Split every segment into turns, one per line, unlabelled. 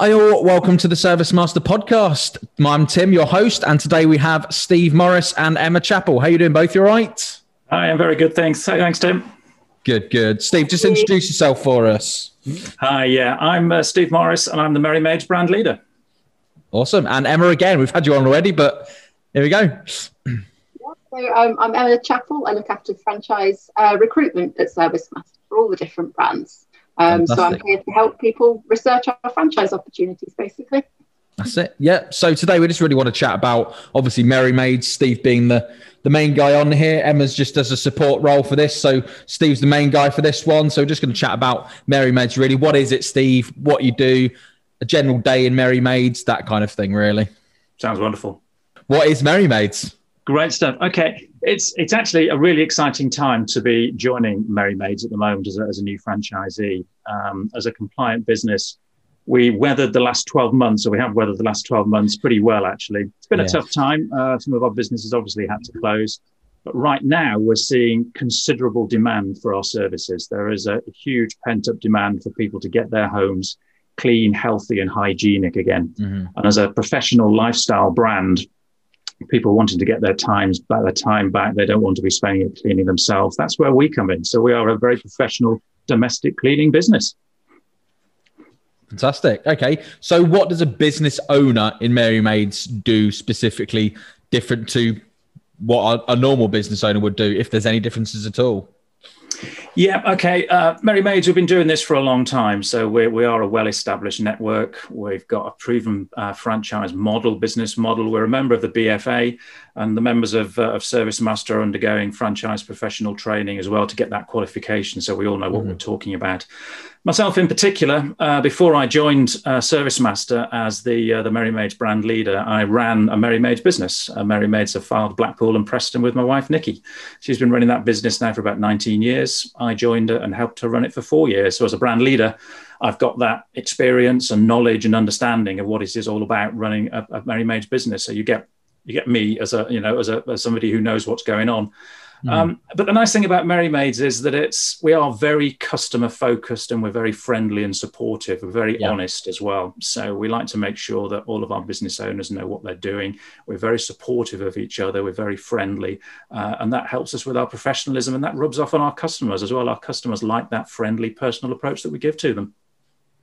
Hi, all. Welcome to the Service Master podcast. I'm Tim, your host, and today we have Steve Morris and Emma Chappell. How you doing, both? You all right?
Hi, I'm very good. Thanks. Thanks, Tim.
Good, good. Steve, just introduce yourself for us.
Hi, yeah. I'm uh, Steve Morris, and I'm the Merry Maids brand leader.
Awesome. And Emma again. We've had you on already, but here we go.
So um, I'm Emma Chappell. I look after franchise uh, recruitment at Service Master for all the different brands. Um, so I'm here to help people research our franchise opportunities, basically.
That's it. Yeah. So today we just really want to chat about obviously Merry Maids, Steve being the the main guy on here. Emma's just as a support role for this. So Steve's the main guy for this one. So we're just going to chat about Merry Maids really. What is it, Steve? What you do, a general day in Merry Maids, that kind of thing, really.
Sounds wonderful.
What is Merry Maids?
Great stuff. Okay, it's it's actually a really exciting time to be joining Merry Maids at the moment as a, as a new franchisee. Um, as a compliant business, we weathered the last 12 months, or we have weathered the last 12 months pretty well, actually. It's been yeah. a tough time. Uh, some of our businesses obviously had to close. But right now, we're seeing considerable demand for our services. There is a huge pent up demand for people to get their homes clean, healthy, and hygienic again. Mm-hmm. And as a professional lifestyle brand, people wanting to get their times back, their time back. They don't want to be spending it cleaning themselves. That's where we come in. So we are a very professional domestic cleaning business.
Fantastic. Okay. So what does a business owner in Merry Maids do specifically different to what a, a normal business owner would do, if there's any differences at all?
Yeah, okay. Uh, Merry Maids, we've been doing this for a long time. So we're, we are a well established network. We've got a proven uh, franchise model, business model. We're a member of the BFA, and the members of, uh, of Service Master are undergoing franchise professional training as well to get that qualification. So we all know what mm-hmm. we're talking about. Myself, in particular, uh, before I joined uh, Service Master as the uh, the Merry Maids brand leader, I ran a Merry Maids business. Uh, Merry Maids of Fylde Blackpool and Preston with my wife Nikki. She's been running that business now for about 19 years. I joined her and helped her run it for four years. So as a brand leader, I've got that experience and knowledge and understanding of what it is all about running a, a Merry Maids business. So you get you get me as a you know as a as somebody who knows what's going on. Mm. Um, but the nice thing about Merry Maids is that it's we are very customer focused and we're very friendly and supportive. We're very yeah. honest as well. So we like to make sure that all of our business owners know what they're doing. We're very supportive of each other. We're very friendly, uh, and that helps us with our professionalism, and that rubs off on our customers as well. Our customers like that friendly, personal approach that we give to them.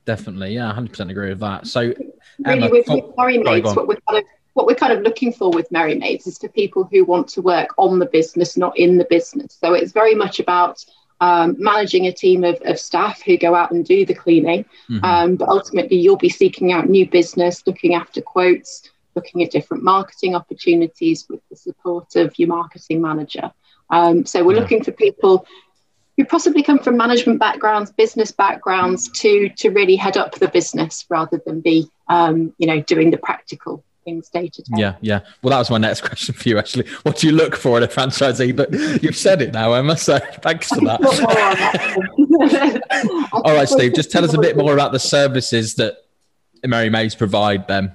Definitely, yeah, hundred percent agree with that. So,
really, Emma, with, with Merry Maids, what we're kind of what we're kind of looking for with Merry Maids is for people who want to work on the business, not in the business. So it's very much about um, managing a team of, of, staff who go out and do the cleaning. Mm-hmm. Um, but ultimately, you'll be seeking out new business, looking after quotes, looking at different marketing opportunities with the support of your marketing manager. Um, so we're yeah. looking for people who possibly come from management backgrounds, business backgrounds, to to really head up the business rather than be, um, you know, doing the practical things day to day.
Yeah, yeah. Well, that was my next question for you, actually. What do you look for in a franchisee? But you've said it now, Emma. So thanks for that. All right, Steve. Just tell us a bit more about the services that Merry Maids provide. Then.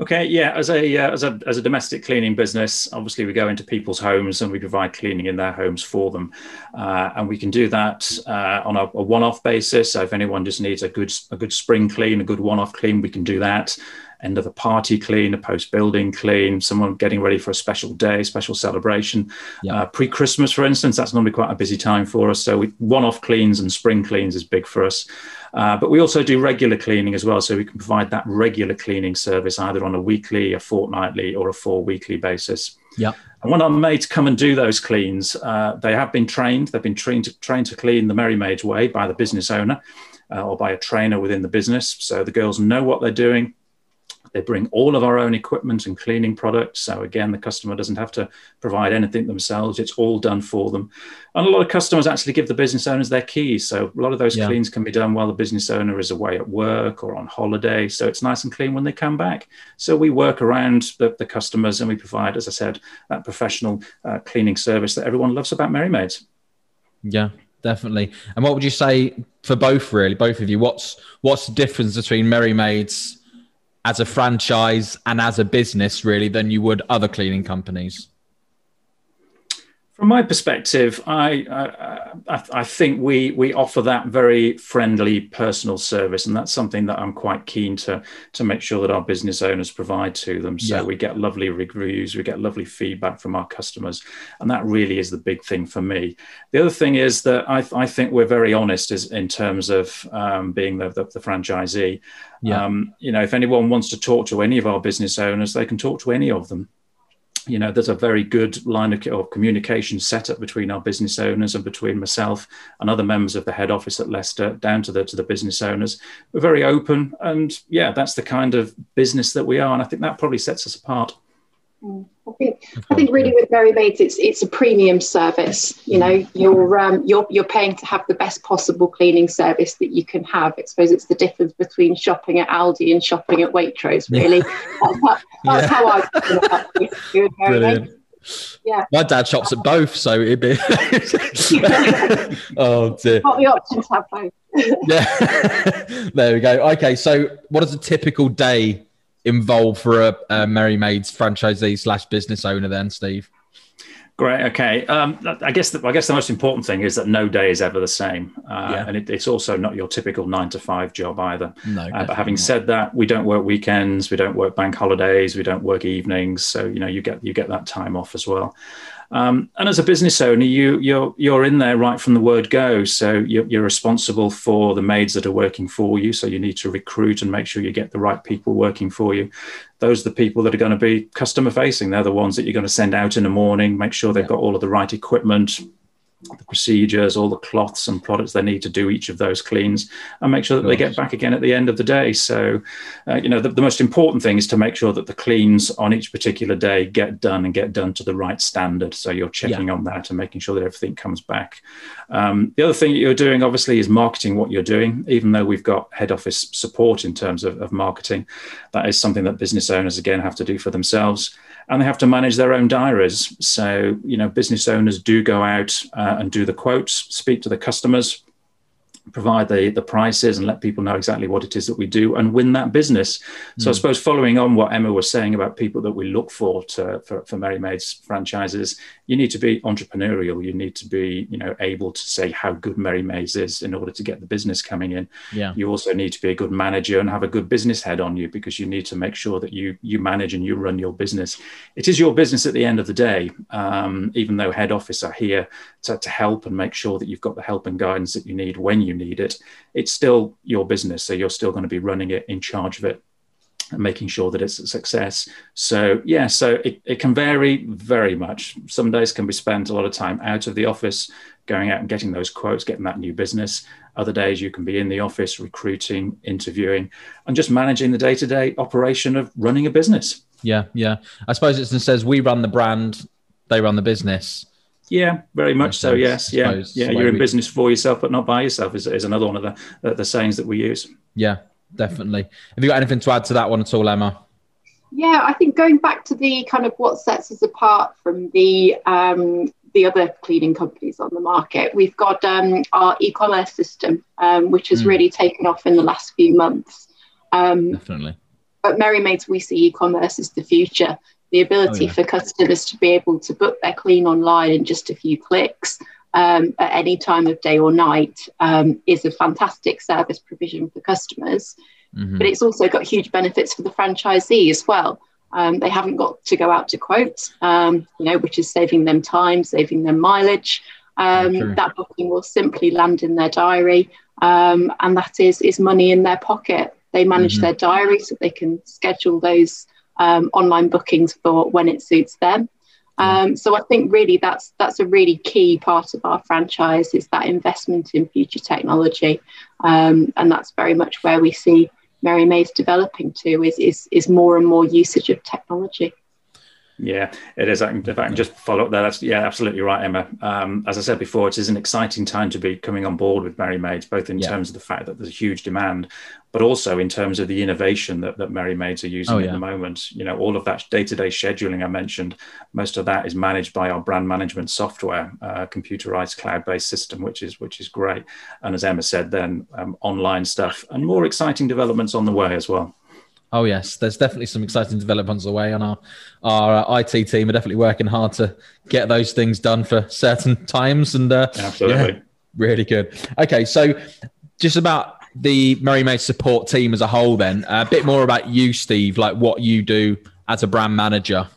Okay, yeah. As a uh, as a as a domestic cleaning business, obviously we go into people's homes and we provide cleaning in their homes for them, uh, and we can do that uh, on a, a, one-off basis. So if anyone just needs a good a good spring clean, a good one-off clean, we can do that end of a party clean, a post building clean, someone getting ready for a special day, special celebration. Yeah. Uh, Pre Christmas, for instance, that's normally quite a busy time for us. So one off cleans and spring cleans is big for us. Uh, but we also do regular cleaning as well. So we can provide that regular cleaning service either on a weekly, a fortnightly, or a four weekly basis.
Yeah.
And when made to come and do those cleans, uh, they have been trained. They've been trained to, trained to clean the Merry Maids way by the business owner uh, or by a trainer within the business. So the girls know what they're doing. They bring all of our own equipment and cleaning products. So again, the customer doesn't have to provide anything themselves. It's all done for them. And a lot of customers actually give the business owners their keys. So a lot of those yeah. cleans can be done while the business owner is away at work or on holiday. So it's nice and clean when they come back. So we work around the, the customers and we provide, as I said, that professional uh, cleaning service that everyone loves about Merry Maids.
Yeah, definitely. And what would you say for both, really, both of you? What's what's the difference between Merry Maids as a franchise and as a business really than you would other cleaning companies
From my perspective, I, I, I think we we offer that very friendly personal service, and that's something that I'm quite keen to to make sure that our business owners provide to them. So yeah. we get lovely reviews, we get lovely feedback from our customers, and that really is the big thing for me. The other thing is that I, I think we're very honest as, in terms of um, being the, the, the franchisee. Yeah. Um, you know, if anyone wants to talk to any of our business owners, they can talk to any of them you know, there's a very good line of, communication set up between our business owners and between myself and other members of the head office at Leicester down to the to the business owners. We're very open, and yeah, that's the kind of business that we are, and I think that probably sets us apart.
Mm. I think I think really with Merry Maids, it's it's a premium service. You know, you're um, you're you're paying to have the best possible cleaning service that you can have. I suppose it's the difference between shopping at Aldi and shopping at Waitrose. Really, yeah. that's, how, that's yeah. how I feel about
it. Brilliant. Yeah. My dad shops at both, so it'd be. oh dear.
What the options have both.
yeah. there we go. Okay, so what is a typical day involved for a, a Merry Maids franchisee slash business owner then, Steve?
Great. Okay. Um, I guess the, I guess the most important thing is that no day is ever the same, uh, yeah. and it, it's also not your typical nine to five job either. No. Uh, but having not. said that, we don't work weekends, we don't work bank holidays, we don't work evenings, so you know you get you get that time off as well. Um, and as a business owner, you you're you're in there right from the word go. So you're, you're, responsible for the maids that are working for you. So you need to recruit and make sure you get the right people working for you. Those are the people that are going to be customer facing. They're the ones that you're going to send out in the morning. Make sure they've got all of the right equipment, the procedures, all the cloths and products they need to do each of those cleans, and make sure that they get back again at the end of the day. So, uh, you know, the, the, most important thing is to make sure that the cleans on each particular day get done and get done to the right standard. So you're checking yeah. on that and making sure that everything comes back. Um, the other thing that you're doing, obviously, is marketing what you're doing. Even though we've got head office support in terms of, of marketing, that is something that business owners again have to do for themselves and they have to manage their own diaries. So, you know, business owners do go out uh, and do the quotes, speak to the customers, provide the, the prices and let people know exactly what it is that we do and win that business. So I hmm. suppose following on what Emma was saying about people that we look for to, for, for Merry Maids franchises, you need to be entrepreneurial. You need to be, you know, able to say how good Merry Maids is in order to get the business coming in. Yeah. You also need to be a good manager and have a good business head on you because you need to make sure that you you manage and you run your business. It is your business at the end of the day, um, even though head office are here to, to help and make sure that you've got the help and guidance that you need when you need it. It's still your business, so you're still going to be running it, in charge of it, and making sure that it's a success. So yeah, so it, it can vary very much. Some days can be spent a lot of time out of the office, going out and getting those quotes, getting that new business. Other days you can be in the office recruiting, interviewing, and just managing the day-to-day operation of running a business.
Yeah, yeah. I suppose it says we run the brand, they run the business.
Yeah, very much so. Yes, yeah, yeah. You're in we... business for yourself, but not by yourself. Is, is another one of the uh, the sayings that we use.
Yeah, definitely. Have you got anything to add to that one at all, Emma?
Yeah, I think going back to the kind of what sets us apart from the um, the other cleaning companies on the market, we've got um, our e-commerce system, um, which has mm. really taken off in the last few months. Um,
definitely.
But Merry Maids, we see e-commerce as the future the ability oh, yeah. for customers to be able to book their clean online in just a few clicks um, at any time of day or night um, is a fantastic service provision for customers. Mm-hmm. But it's also got huge benefits for the franchisee as well. Um, they haven't got to go out to quotes, um, you know, which is saving them time, saving them mileage. Um, that booking will simply land in their diary, um, and that is is money in their pocket. They manage mm-hmm. their diary so they can schedule those um, online bookings for when it suits them. Um, so I think really that's that's a really key part of our franchise is that investment in future technology, um, and that's very much where we see Merry Maids developing to is is is more and more usage of technology.
Yeah, it is. If I can just follow up there, that's yeah, absolutely right, Emma. Um, as I said before, it is an exciting time to be coming on board with Merry Maids, both in yeah. terms of the fact that there's a huge demand, but also in terms of the innovation that, that Merry Maids are using oh, yeah. at the moment. You know, all of that day-to-day scheduling I mentioned, most of that is managed by our brand management software, uh, computerized cloud-based system, which is which is great. And as Emma said, then um, online stuff and more exciting developments on the way as well.
Oh yes, there's definitely some exciting developments away, and our our uh, IT team are definitely working hard to get those things done for certain times. And uh,
absolutely,
yeah, really good. Okay, so just about the Merry Maid support team as a whole, then a bit more about you, Steve, like what you do as a brand manager.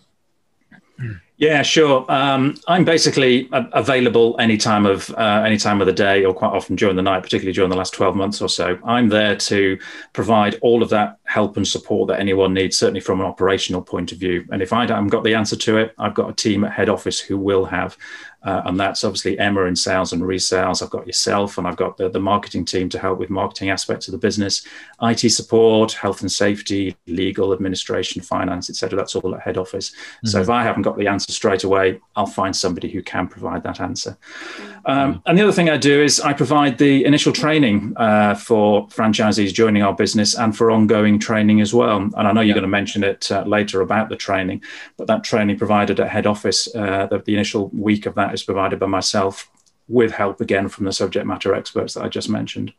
Yeah, sure. Um, I'm basically available any time of uh, any time of the day, or quite often during the night, particularly during the last 12 months or so. I'm there to provide all of that help and support that anyone needs, certainly from an operational point of view. And if I haven't got the answer to it, I've got a team at head office who will have. Uh, and that's obviously Emma in sales and resales. I've got yourself, and I've got the, the marketing team to help with marketing aspects of the business, IT support, health and safety, legal, administration, finance, etc. That's all at head office. Mm-hmm. So if I haven't got the answer straight away, I'll find somebody who can provide that answer. Um, and the other thing I do is I provide the initial training uh, for franchisees joining our business and for ongoing training as well. And I know you're going to mention it uh, later about the training, but that training provided at head office, uh, the, the initial week of that is provided by myself with help again from the subject matter experts that I just mentioned.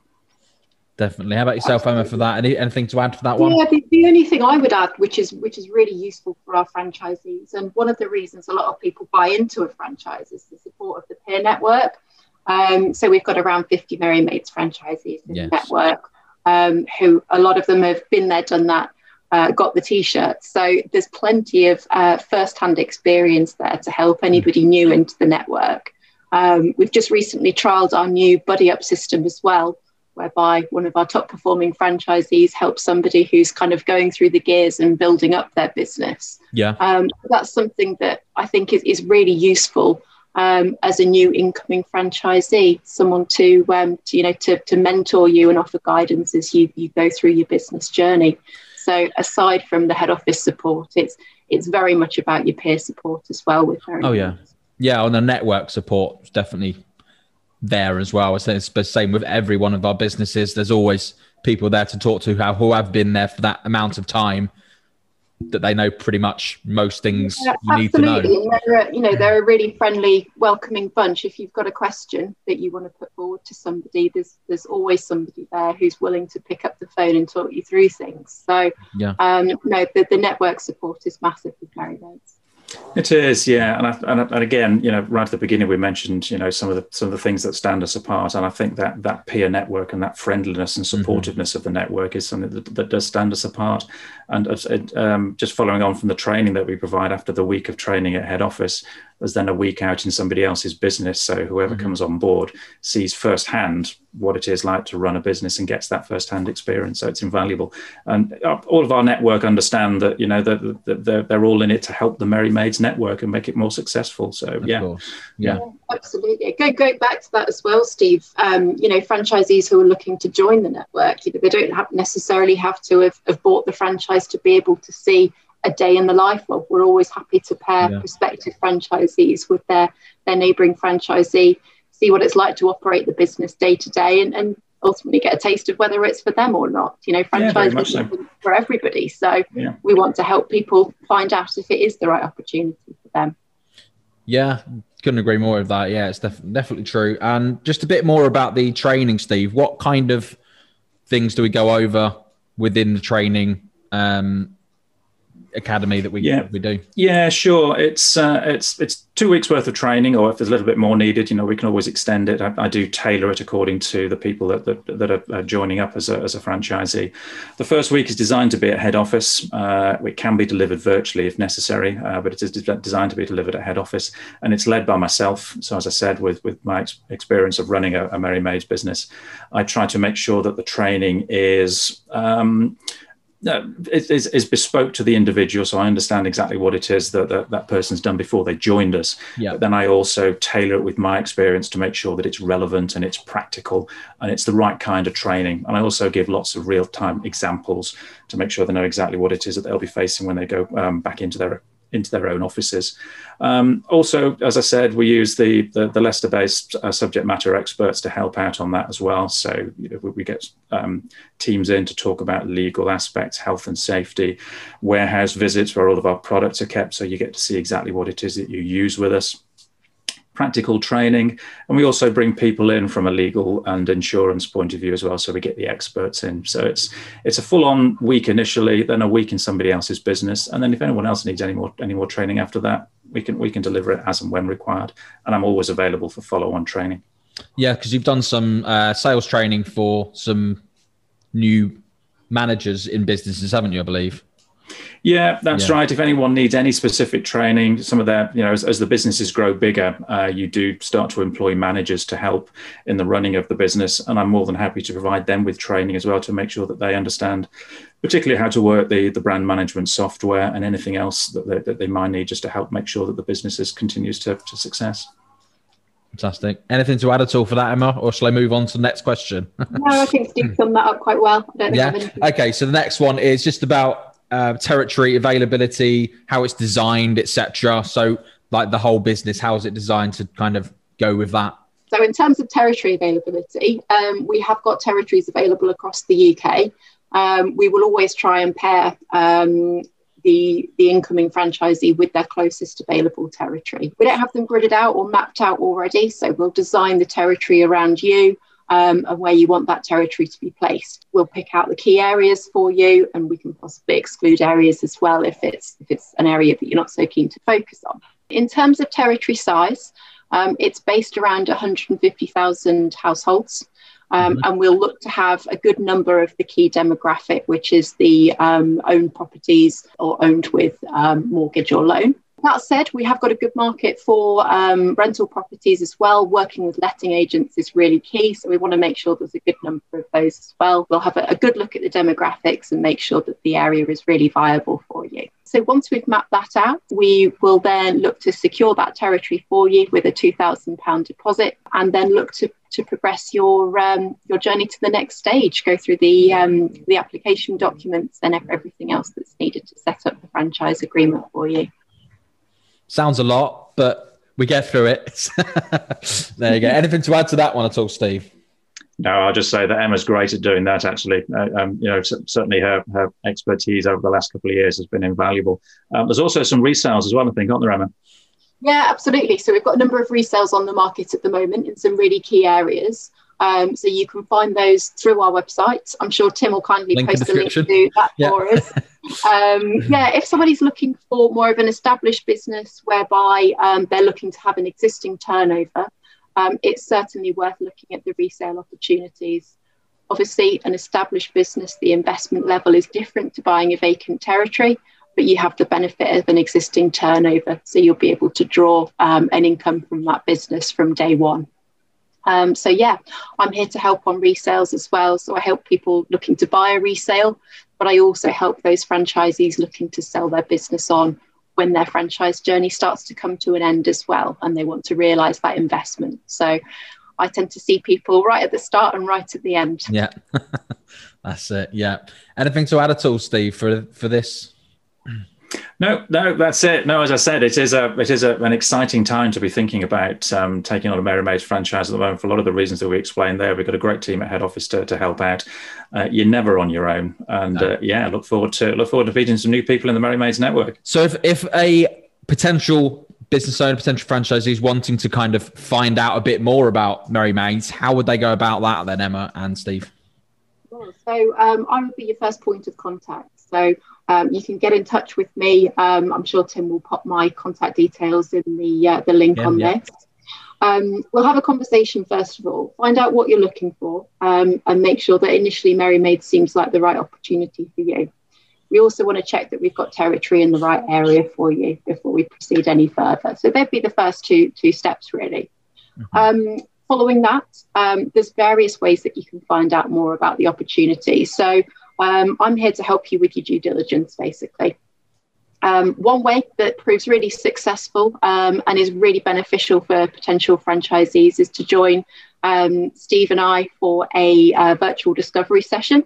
Definitely. How about yourself, Emma, for that? Any, anything to add for that one?
Yeah, the, the, only thing I would add, which is which is really useful for our franchisees, and one of the reasons a lot of people buy into a franchise is the support of the peer network. Um, so we've got around 50 Merry Maids franchisees in yes. the network, um, who a lot of them have been there, done that, uh, got the t-shirt. So there's plenty of uh, first-hand experience there to help anybody new into the network. Um, we've just recently trialed our new buddy up system as well, whereby one of our top performing franchisees helps somebody who's kind of going through the gears and building up their business.
Yeah.
Um, that's something that I think is, is really useful um, as a new incoming franchisee, someone to, um, to, you know to, to mentor you and offer guidance as you, you go through your business journey. So aside from the head office support, it's it's very much about your peer support as well. With
oh yeah, yeah, on the network support, definitely there as well. I say it's the same with every one of our businesses. There's always people there to talk to who have, who have been there for that amount of time that they know pretty much most things yeah, you need to know.
They're a, you know, they're a really friendly, welcoming bunch. If you've got a question that you want to put forward to somebody, there's there's always somebody there who's willing to pick up the phone and talk you through things. So,
yeah.
um, no, the, the network support is massive with Merry.
It is, yeah, and, I, and, and again, you know, right at the beginning we mentioned, you know, some of the some of the things that stand us apart, and I think that that peer network and that friendliness and mm-hmm. supportiveness mm-hmm. of the network is something that, that does stand us apart. And um, just following on from the training that we provide after the week of training at head office, there's then a week out in somebody else's business. So whoever mm-hmm. comes on board sees firsthand what it is like to run a business and gets that firsthand experience. So it's invaluable. And uh, all of our network understand that you know that they're, they're all in it to help the Merry Maids network and make it more successful. So yeah.
yeah,
yeah, absolutely. Go go back to that as well, Steve. Um, you know, franchisees who are looking to join the network, you know, they don't have necessarily have to have, have bought the franchise to be able to see a day in the life of. We're always happy to pair yeah. prospective franchisees with their, their neighbouring franchisee, see what it's like to operate the business day to day, and, and ultimately get a taste of whether it's for them or not. You know, franchise yeah, so. for everybody. So yeah. we want to help people find out if it is the right opportunity for them.
Yeah, couldn't agree more with that. Yeah, it's def- definitely true. And just a bit more about the training, Steve. What kind of things do we go over within the training? Um, academy that we
yeah.
we do?
Yeah, sure. It's uh, it's it's two weeks worth of training, or if there's a little bit more needed, you know, we can always extend it. I, I do tailor it according to the people that that, that are joining up as a as a franchisee. The first week is designed to be at head office. Uh, it can be delivered virtually if necessary, uh, but it is designed to be delivered at head office, and it's led by myself. So as I said, with with my ex- experience of running a, a Merry Maids business, I try to make sure that the training is. Um, is, is bespoke to the individual. So I understand exactly what it is that that, that person's done before they joined us.
Yeah.
But then I also tailor it with my experience to make sure that it's relevant and it's practical and it's the right kind of training. And I also give lots of real time examples to make sure they know exactly what it is that they'll be facing when they go um, back into their into their own offices. Um, also, as I said, we use the the, the Leicester-based uh, subject matter experts to help out on that as well. So you know, we, we, get um, teams in to talk about legal aspects, health and safety, warehouse visits where all of our products are kept, so you get to see exactly what it is that you use with us. Practical training, and we also bring people in from a legal and insurance point of view as well. So we get the experts in. So it's it's a full-on week initially, then a week in somebody else's business, and then if anyone else needs any more any more training after that, we can we can deliver it as and when required. And I'm always available for follow-on training.
Yeah, because you've done some uh, sales training for some new managers in businesses, haven't you? I believe.
Yeah, that's yeah. right. If anyone needs any specific training, some of their, you know, as, as the businesses grow bigger, uh, you do start to employ managers to help in the running of the business. And I'm more than happy to provide them with training as well to make sure that they understand, particularly how to work the, the brand management software and anything else that they, that they might need just to help make sure that the businesses continues to, to success.
Fantastic. Anything to add at all for that, Emma, or shall I move on to the next question?
no, I think Steve summed that up quite well.
yeah. Okay. So the next one is just about uh, territory availability, how it's designed, etc. So, like the whole business, how is it designed to kind of go with that?
So, in terms of territory availability, um, we have got territories available across the UK. Um, we will always try and pair um, the, the incoming franchisee with their closest available territory. We don't have them gridded out or mapped out already, so we'll design the territory around you um, and where you want that territory to be placed. We'll pick out the key areas for you, and we can possibly exclude areas as well if it's if it's an area that you're not so keen to focus on. In terms of territory size, um, it's based around 150,000 households. Um, mm-hmm. And we'll look to have a good number of the key demographic, which is the um, owned properties or owned with um, mortgage or loan. That said, we have got a good market for um, rental properties as well. Working with letting agents is really key. So we want to make sure there's a good number of those as well. We'll have a, a good look at the demographics and make sure that the area is really viable for you. So once we've mapped that out, we will then look to secure that territory for you with a £2,000 deposit and then look to, to progress your um, your journey to the next stage, go through the, um, the application documents and everything else that's needed to set up the franchise agreement for you.
Sounds a lot, but we get through it. there you go. Anything to add to that one at all, Steve?
No, I'll just say that Emma's great at doing that. Actually, uh, um, you know, certainly her her expertise over the last couple of years has been invaluable. Um, there's also some resales as well, I think, aren't there, Emma?
Yeah, absolutely. So we've got a number of resales on the market at the moment in some really key areas. Um, so you can find those through our website. I'm sure Tim will kindly link post a link to that yeah. for us. Um, yeah, if somebody's looking for more of an established business whereby um, they're looking to have an existing turnover, um, it's certainly worth looking at the resale opportunities. Obviously, an established business, the investment level is different to buying a vacant territory, but you have the benefit of an existing turnover. So you'll be able to draw um, an income from that business from day one. Um, so yeah, I'm here to help on resales as well. So I help people looking to buy a resale, but I also help those franchisees looking to sell their business on when their franchise journey starts to come to an end as well, and they want to realise that investment. So I tend to see people right at the start and right at the end.
Yeah, that's it. Yeah. Anything to add at all, Steve, for for this?
No, no, that's it. No, as I said, it is a it is a, an exciting time to be thinking about um, taking on a Merry Maids franchise at the moment for a lot of the reasons that we explained there. We've got a great team at head office to, to help out. Uh, you're never on your own, and no. uh, yeah, look forward to look forward to meeting some new people in the Merry Maids network.
So if if a potential business owner, potential franchisees wanting to kind of find out a bit more about Merry Maids, how would they go about that then, Emma and Steve?
So um, I would be your first point of contact. So um, you can get in touch with me. Um, I'm sure Tim will pop my contact details in the uh, the link yeah, on yeah. this. Um, we'll have a conversation first of all, find out what you're looking for, um, and make sure that initially Merry Maid seems like the right opportunity for you. We also want to check that we've got territory in the right area for you before we proceed any further. So they'd be the first two two steps really. Mm-hmm. Um, following that, um, there's various ways that you can find out more about the opportunity. So um, I'm here to help you with your due diligence, basically. Um, one way that proves really successful um, and is really beneficial for potential franchisees is to join um, Steve and I for a uh, virtual discovery session.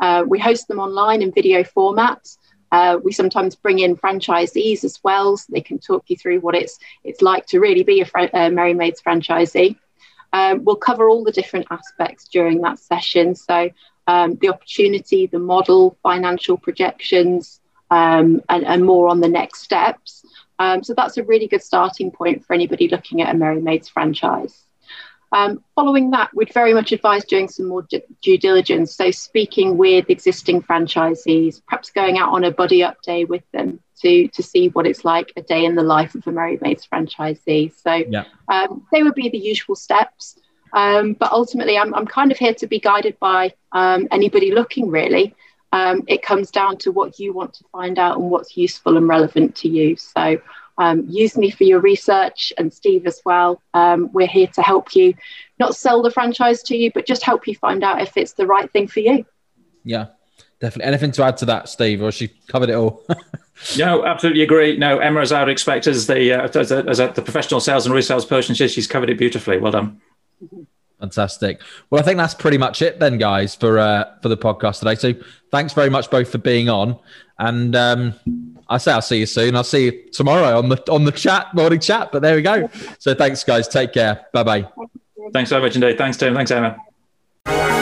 Uh, we host them online in video format. Uh, we sometimes bring in franchisees as well, so they can talk you through what it's it's like to really be a fr- uh, Merry Maids franchisee. Um, we'll cover all the different aspects during that session. So um, the opportunity, the model, financial projections, um, and, and, more on the next steps. Um, so that's a really good starting point for anybody looking at a Merry Maids franchise. Um, following that, we'd very much advise doing some more due diligence. So, speaking with existing franchisees, perhaps going out on a buddy up day with them to, to see what it's like a day in the life of a Merry Maids franchisee. So, yeah. um, they would be the usual steps. Um, but ultimately, I'm, I'm kind of here to be guided by um, anybody looking, really. Um, it comes down to what you want to find out and what's useful and relevant to you. So, um, use me for your research and Steve as well. Um, we're here to help you, not sell the franchise to you, but just help you find out if it's the right thing for you.
Yeah, definitely. Anything to add to that, Steve, or she covered it all?
no, absolutely agree. No, Emma, as I would expect, as the uh, as, a, as a, the professional sales and resales person, she's covered it beautifully. Well done.
Fantastic. Well, I think that's pretty much it then, guys, for uh, for the podcast today. So, thanks very much both for being on, and um, I say I'll see you soon. I'll see you tomorrow on the on the chat morning chat. But there we go. So, thanks, guys. Take care. Bye bye.
Thanks so much indeed. Thanks, Tim. Thanks, Emma.